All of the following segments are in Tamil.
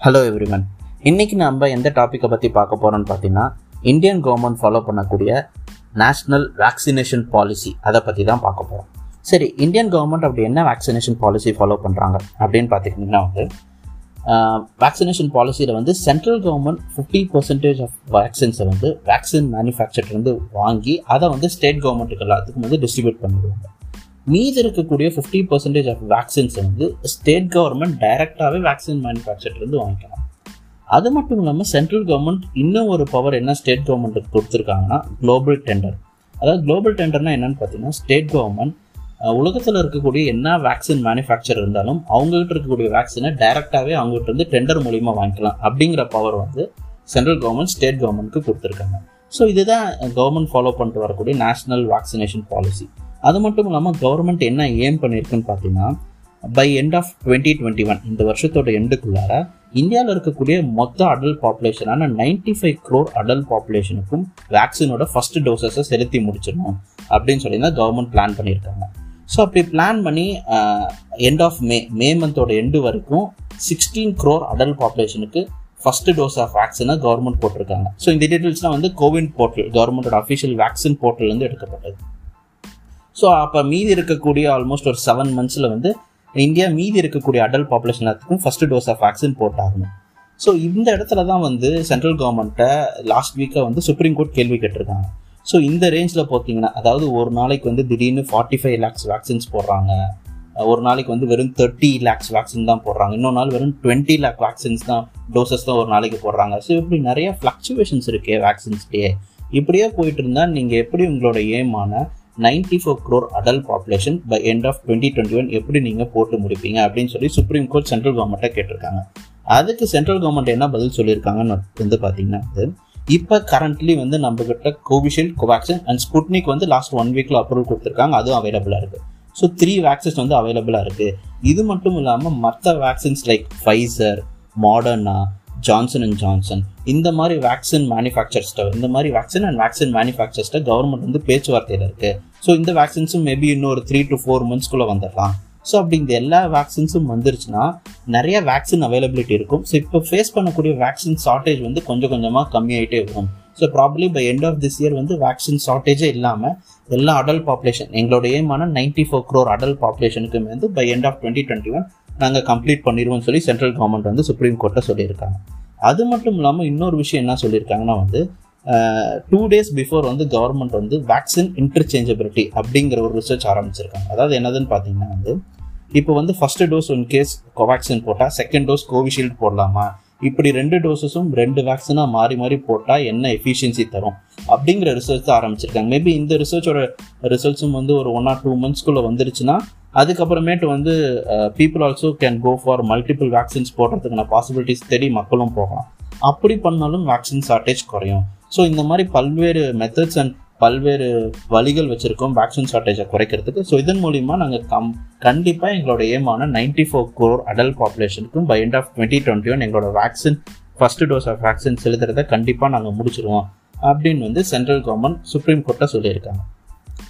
ஹலோ எவ்ரிமன் இன்றைக்கி நம்ம எந்த டாப்பிக்கை பற்றி பார்க்க போகிறோம்னு பார்த்தீங்கன்னா இந்தியன் கவர்மெண்ட் ஃபாலோ பண்ணக்கூடிய நேஷ்னல் வேக்சினேஷன் பாலிசி அதை பற்றி தான் பார்க்க போகிறோம் சரி இந்தியன் கவர்மெண்ட் அப்படி என்ன வேக்சினேஷன் பாலிசி ஃபாலோ பண்ணுறாங்க அப்படின்னு பார்த்துக்கிட்டிங்கன்னா வந்து வேக்சினேஷன் பாலிசியில் வந்து central government fifty percentage of வேக்சின்ஸை வந்து வேக்சின் மேனுஃபேக்சர்லேருந்து வாங்கி அதை வந்து ஸ்டேட் கவர்மெண்ட்டுக்கு எல்லாத்துக்கும் வந்து டிஸ்ட்ரிபியூட் பண்ணிடுவாங்க. மீதி இருக்கக்கூடிய ஃபிஃப்டி பர்சன்டேஜ் ஆஃப் வேக்சின்ஸை வந்து ஸ்டேட் கவர்மெண்ட் டைரெக்டாகவே வேக்சின் மேனுஃபேக்சர்லேருந்து வாங்கிக்கலாம். அது மட்டும் இல்லாமல் சென்ட்ரல் கவர்மெண்ட் இன்னும் ஒரு பவர் என்ன ஸ்டேட் கவர்மெண்ட்டுக்கு கொடுத்துருக்காங்கன்னா குளோபல் டெண்டர் அதாவது குளோபல் டெண்டர்னா என்னன்னு பார்த்தீங்கன்னா ஸ்டேட் கவர்மெண்ட் உலகத்தில் இருக்கக்கூடிய என்ன வேக்சின் மேனுஃபேக்சர் இருந்தாலும் அவங்ககிட்ட இருக்கக்கூடிய வேக்சினை டைரெக்டாகவே அவங்ககிட்ட இருந்து டெண்டர் மூலியமாக வாங்கிக்கலாம் அப்படிங்கிற பவர் வந்து சென்ட்ரல் கவர்மெண்ட் ஸ்டேட் கவர்மெண்ட்க்கு கொடுத்துருக்காங்க. ஸோ இதுதான் கவர்மெண்ட் ஃபாலோ பண்ணிட்டு வரக்கூடிய நேஷனல் வேக்சினேஷன் பாலிசி அது மட்டும் இல்லாமல் கவர்மெண்ட் என்ன ஏம் பண்ணியிருக்குன்னு பார்த்தீங்கன்னா by end of twenty twenty one இந்த வருஷத்தோட எண்டுக்குள்ளார இந்தியாவில் இருக்கக்கூடிய மொத்த அடல்ட் பாப்புலேஷனான நைன்டி ஃபைவ் க்ரோர் அடல்ட் பாப்புலேஷனுக்கும் வேக்சினோட ஃபர்ஸ்ட் டோசஸை செலுத்தி முடிச்சிடணும் அப்படின்னு சொல்லி தான் கவர்மெண்ட் பிளான் பண்ணியிருக்காங்க ஸோ அப்படி பிளான் பண்ணி எண்ட் ஆஃப் மே மே மந்தோட எண்டு வரைக்கும் சிக்ஸ்டீன் க்ரோர் அடல்ட் பாப்புலேஷனுக்கு ஃபர்ஸ்ட் டோஸ் ஆஃப் வேக்சினை கவர்மெண்ட் போட்டிருக்காங்க. ஸோ இந்த டீட்டெயில்ஸ்லாம் வந்து கோவின் போர்ட்டல் கவர்மெண்டோட அஃபிஷியல் வேக்சின் போர்ட்டல்லேருந்து எடுக்கப்பட்டது. ஸோ அப்போ மீதி இருக்கக்கூடிய ஆல்மோஸ்ட் ஒரு செவன் மந்த்ஸில் வந்து இந்தியா மீதி இருக்கக்கூடிய அடல்ட் பாப்புலேஷன் எல்லாத்துக்கும் ஃபர்ஸ்ட் டோஸ் ஆஃப் வேக்சின் போட்டாகணும். ஸோ இந்த இடத்துல தான் வந்து சென்ட்ரல் கவர்மெண்ட்டை லாஸ்ட் வீக்காக வந்து சுப்ரீம் கோர்ட் கேள்வி கேட்டிருக்காங்க. ஸோ இந்த ரேஞ்சில் பார்த்தீங்கன்னா அதாவது ஒரு நாளைக்கு வந்து திடீர்னு ஃபார்ட்டி ஃபைவ் லேக்ஸ் வேக்சின்ஸ் போடுறாங்க. ஒரு நாளைக்கு வந்து வெறும் தேர்ட்டி லேக்ஸ் வேக்சின் தான் போடுறாங்க. இன்னொரு நாள் வெறும் டுவெண்ட்டி லேக் வேக்சின்ஸ் தான் டோசஸ் தான் ஒரு நாளைக்கு போடுறாங்க. ஸோ இப்படி நிறைய ஃப்ளக்சுவேஷன்ஸ் இருக்கே வேக்சின்ஸ்லேயே இப்படியே போயிட்டு இருந்தால் நீங்கள் எப்படி உங்களோட ஏமான ninety four crore adult population by end of twenty twenty one எப்படி நீங்கள் போட்டு முடிப்பீங்க அப்படின்னு சொல்லி சுப்ரீம் கோர்ட் சென்ட்ரல் கவர்மெண்ட்டை கேட்டிருக்காங்க. அதுக்கு சென்ட்ரல் கவர்மெண்ட் என்ன பதில் சொல்லியிருக்காங்கன்னு வந்து பார்த்தீங்கன்னா வந்து இப்போ கரண்ட்லி வந்து நம்ம கிட்ட கோவிஷீல்டு கோவேக்சின் அண்ட் ஸ்புட்னிக் வந்து லாஸ்ட் ஒன் வீக்கில் அப்ரூவல் கொடுத்துருக்காங்க. அதுவும் அவைலபிளாக இருக்குது ஸோ த்ரீ வேக்சின்ஸ் வந்து அவைலபிளாக இருக்குது இது மட்டும் இல்லாமல் மற்ற vaccines like Pfizer Moderna Johnson and Johnson இந்த மாதிரி வேக்சின் மேனுஃபேக்சர்ஸ்ட்டை இந்த மாதிரி வேக்சின் அண்ட் வேக்சின் மேனுஃபேக்சர்ஸ்ட்டை கவர்மெண்ட் வந்து பேச்சுவார்த்தையில் இருக்குது ஸோ இந்த வேக்சின்ஸும் மேபி இன்னும் ஒரு த்ரீ டு ஃபோர் மந்த்ஸ்க்குள்ளே வந்துடலாம் ஸோ அப்படி இந்த எல்லா வேக்சின்ஸும் வந்துருச்சுன்னா நிறைய வேக்சின் அவைலபிலிட்டி இருக்கும். ஸோ இப்போ ஃபேஸ் பண்ணக்கூடிய வேக்சின் ஷார்ட்டேஜ் வந்து கொஞ்சம் கொஞ்சமாக கம்மியாயிட்டே வரும் so probably by end of this year வந்து வேக்சின் ஷார்ட்டேஜே இல்லாமல் எல்லா அடல்ட் பாப்புலேஷன் எங்களோட ஏமான நைன்டி ஃபோர் க்ரோர் அடல்ட் பாப்புலேஷனுக்குமே வந்து by end of twenty twenty one நாங்கள் கம்ப்ளீட் பண்ணிடுவோம்னு சொல்லி சென்ட்ரல் கவர்மெண்ட் வந்து சுப்ரீம் கோர்ட்டை சொல்லியிருக்காங்க. அது மட்டும் இல்லாமல் இன்னொரு விஷயம் என்ன சொல்லியிருக்காங்கன்னா வந்து டூ டேஸ் பிஃபோர் வந்து கவர்மெண்ட் வந்து வேக்சின் இன்டர்சேஞ்சபிலிட்டி அப்படிங்கிற ஒரு ரிசர்ச் ஆரம்பிச்சிருக்காங்க. அதாவது என்னதுன்னு பார்த்தீங்கன்னா வந்து இப்போ வந்து first dose one case Covaxin போட்டால் செகண்ட் டோஸ் கோவிஷீல்டு போடலாமா? இப்படி ரெண்டு டோஸஸும் ரெண்டு வேக்சினாக மாறி மாறி போட்டால் என்ன எஃபிஷியன்சி தரும்? அப்படிங்கிற ரிசர்ச் ஆரம்பிச்சிருக்காங்க. மேபி இந்த ரிசர்ச்சோட ரிசல்ட்ஸும் வந்து ஒரு ஒன் ஆர் டூ மந்த்ஸ்க்குள்ளே வந்துருச்சுன்னா அதுக்கப்புறமேட்டு வந்து people also can go for multiple vaccines போடுறதுக்கான பாசிபிலிட்டிஸ் தேடி மக்களும் போகலாம். அப்படி பண்ணாலும் வேக்சின் ஷார்ட்டேஜ் குறையும். ஸோ இந்த மாதிரி பல்வேறு மெத்தட்ஸ் அண்ட் பல்வேறு வழிகள் வச்சுருக்கோம் வேக்சின் ஷார்ட்டேஜை குறைக்கிறதுக்கு. ஸோ இதன் மூலிமா நாங்கள் கம் கண்டிப்பாக எங்களோட ஏமான ninety four crore adult பாப்புலேஷனுக்கும் by end of twenty twenty one எங்களோட vaccine first dose of vaccine செலுத்துறதை கண்டிப்பாக நாங்கள் முடிச்சிருவோம். அப்படின்னு வந்து சென்ட்ரல் கவர்மெண்ட் சுப்ரீம் கோர்ட்டை சொல்லியிருக்காங்க.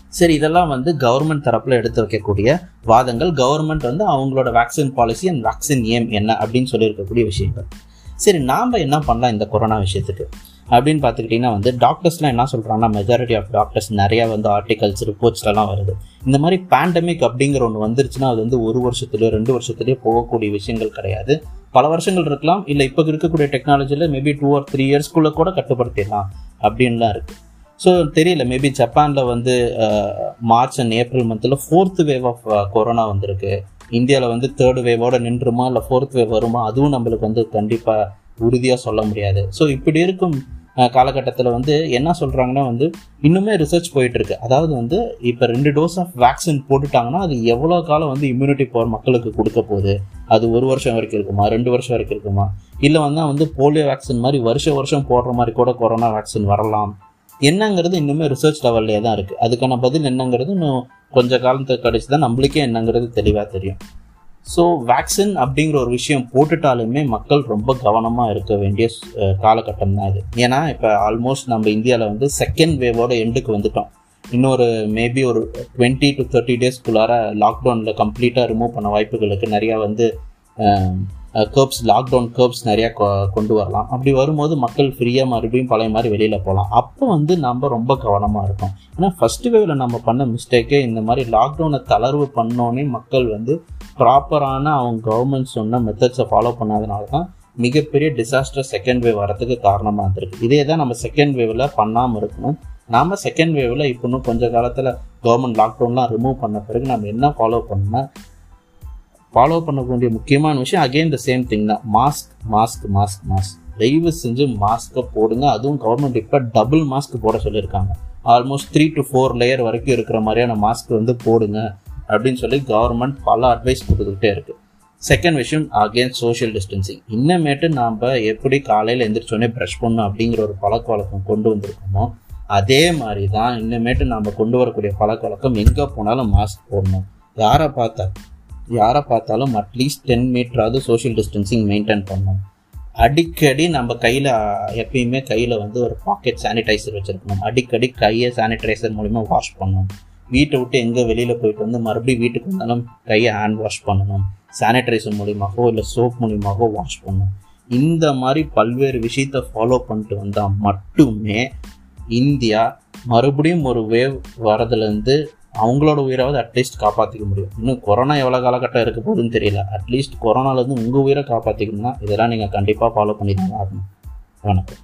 சரி இதெல்லாம் வந்து கவர்மெண்ட் தரப்பில் எடுத்து வைக்கக்கூடிய வாதங்கள். கவர்மெண்ட் வந்து அவங்களோட vaccine policy and vaccine aim என்ன அப்படின்னு சொல்லியிருக்கக்கூடிய விஷயங்கள். சரி நாம் என்ன பண்ணலாம் இந்த கொரோனா விஷயத்துக்கு? அப்படின்னு பார்த்துக்கிட்டிங்கன்னா வந்து டாக்டர்ஸ்லாம் என்ன சொல்கிறாங்கன்னா மெஜாரிட்டி ஆஃப் டாக்டர்ஸ் நிறையா வந்து ஆர்டிகல்ஸ் ரிப்போர்ட்ஸ்லாம் வருது. இந்த மாதிரி பேண்டமிக் அப்படிங்கிற ஒன்று வந்துருச்சுன்னா அது வந்து ஒரு வருஷத்துலேயோ ரெண்டு வருஷத்துலேயோ போகக்கூடிய விஷயங்கள் கிடையாது. பல வருஷங்கள் இருக்கலாம் இல்லை இப்போ இருக்கக்கூடிய டெக்னாலஜியில் மேபி டூ ஆர் த்ரீ இயர்ஸ்க்குள்ளே கூட கட்டுப்படுத்திடலாம் அப்படின்லாம் இருக்குது ஸோ தெரியல மேபி ஜப்பானில் வந்து மார்ச் அண்ட் ஏப்ரல் மந்தில் ஃபோர்த் வேவ் ஆஃப் கொரோனா வந்திருக்கு. இந்தியாவில் வந்து தேர்ட் வேவோட நின்றுமா இல்லை ஃபோர்த் வேவ் வருமா அதுவும் நம்மளுக்கு வந்து கண்டிப்பாக உறுதியாக சொல்ல முடியாது. ஸோ இப்படி இருக்கும் காலகட்டத்தில் வந்து என்ன சொல்கிறாங்கன்னா வந்து இன்னுமே ரிசர்ச் போயிட்டுருக்கு. அதாவது வந்து இப்போ ரெண்டு டோஸ் ஆஃப் வேக்சின் போட்டுட்டாங்கன்னா அது எவ்வளோ காலம் வந்து இம்யூனிட்டி பவர் மக்களுக்கு கொடுக்க போகுது? அது ஒரு வருஷம் வரைக்கும் இருக்குமா? ரெண்டு வருஷம் வரைக்கும் இருக்குமா? இல்லை வந்து வந்து போலியோ வேக்சின் மாதிரி வருஷம் வருஷம் போடுற மாதிரி கூட கொரோனா வேக்சின் வரலாம். என்னங்கிறது இன்னுமே ரிசர்ச் லெவல்லே தான் இருக்குது அதுக்கான பதில் என்னங்கிறது இன்னும் கொஞ்ச காலத்துக்கு கழிச்சு தான் நம்மளுக்கே என்னங்கிறது தெளிவாக தெரியும். ஸோ வேக்சின் அப்படிங்கிற ஒரு விஷயம் போட்டுட்டாலுமே மக்கள் ரொம்ப கவனமாக இருக்க வேண்டிய காலகட்டம் தான் இது. ஏன்னா இப்போ ஆல்மோஸ்ட் நம்ம இந்தியாவில் வந்து செகண்ட் வேவோட எண்டுக்கு வந்துட்டோம். இன்னொரு மேபி ஒரு டுவெண்ட்டி டு தேர்ட்டி டேஸ்க்குள்ளார லாக்டவுனில் கம்ப்ளீட்டாக ரிமூவ் பண்ண வாய்ப்புகளுக்கு நிறையா வந்து கர்ப்ஸ் லாக்டவுன் கர்ப்ஸ் நிறையா கொண்டு வரலாம். அப்படி வரும்போது மக்கள் ஃப்ரீயாக மறுபடியும் பழைய மாதிரி வெளியில் போகலாம். அப்போ வந்து நம்ம ரொம்ப கவனமாக இருக்கும் ஏன்னா ஃபஸ்ட்டு வேவில் நம்ம பண்ண மிஸ்டேக்கே இந்த மாதிரி லாக்டவுனை தளர்வு பண்ணோன்னே மக்கள் வந்து ப்ராப்பரான அவங்க கவர்மெண்ட் சொன்ன மெத்தட்ஸை ஃபாலோ பண்ணாதனால தான் மிகப்பெரிய டிசாஸ்டர் செகண்ட் வேவ் வரதுக்கு காரணமாக இருந்திருக்கு. இதே தான் நம்ம செகண்ட் வேவில் பண்ணாமல் இருக்கணும். நாம் செகண்ட் வேவில் இப்போ இன்னும் கொஞ்ச காலத்தில் கவர்மெண்ட் லாக்டவுன்லாம் ரிமூவ் பண்ண பிறகு நம்ம என்ன ஃபாலோ பண்ணால் ஃபாலோ பண்ணக்கூடிய முக்கியமான விஷயம் அகெயின் த சேம் திங் தான். மாஸ்க் மாஸ்க் மாஸ்க் மாஸ்க் தயவு செஞ்சு மாஸ்க்கை போடுங்க. அதுவும் கவர்மெண்ட் இப்போ டபுள் மாஸ்க் போட சொல்லியிருக்காங்க. Almost three to four layer வரைக்கும் இருக்கிற மாதிரியான மாஸ்க் வந்து போடுங்க. அப்படின்னு சொல்லி கவர்மெண்ட் பல அட்வைஸ் கொடுத்துக்கிட்டே இருக்குது செகண்ட் விஷயம் அகேன் சோஷியல் டிஸ்டன்சிங் இன்னமேட்டு நாம் எப்படி காலையில் எந்திரிச்சோடனே ப்ரஷ் பண்ணணும் அப்படிங்கிற ஒரு பழக்க வழக்கம் கொண்டு வந்திருக்கோமோ அதே மாதிரி தான் இன்னமேட்டு நாம் கொண்டு வரக்கூடிய பழக்க வழக்கம் எங்கே போனாலும் மாஸ்க் போடணும். யாரை பார்த்தா யாரை பார்த்தாலும் அட்லீஸ்ட் டென் மீட்டராவது சோஷியல் டிஸ்டன்சிங் மெயின்டைன் பண்ணணும். அடிக்கடி நம்ம கையில் எப்பயுமே கையில் வந்து ஒரு பாக்கெட் சானிடைசர் வச்சுருக்கணும். அடிக்கடி கையை சானிடைசர் மூலிமா வாஷ் பண்ணணும். வீட்டை விட்டு எங்கே வெளியில் போயிட்டு வந்து மறுபடியும் வீட்டுக்கு வந்தாலும் கையை ஹேண்ட் வாஷ் பண்ணணும். சானிடைசர் மூலியமாகவோ இல்லை சோப் மூலியமாகவோ வாஷ் பண்ணணும். இந்த மாதிரி பல்வேறு விஷயத்தை ஃபாலோ பண்ணிட்டு வந்தால் மட்டுமே இந்தியா மறுபடியும் ஒரு வேவ் வரதுலேருந்து அவங்களோட உயிராவது அட்லீஸ்ட் காப்பாற்றிக்க முடியும். இன்னும் கொரோனா எவ்வளோ காலகட்டம் இருக்க போகுதுன்னு தெரியல. அட்லீஸ்ட் கொரோனாலேருந்து உங்கள் உயிரை காப்பாற்றிக்கணும்னா இதெல்லாம் நீங்கள் கண்டிப்பாக ஃபாலோ பண்ணி தான் ஆகணும். வணக்கம்.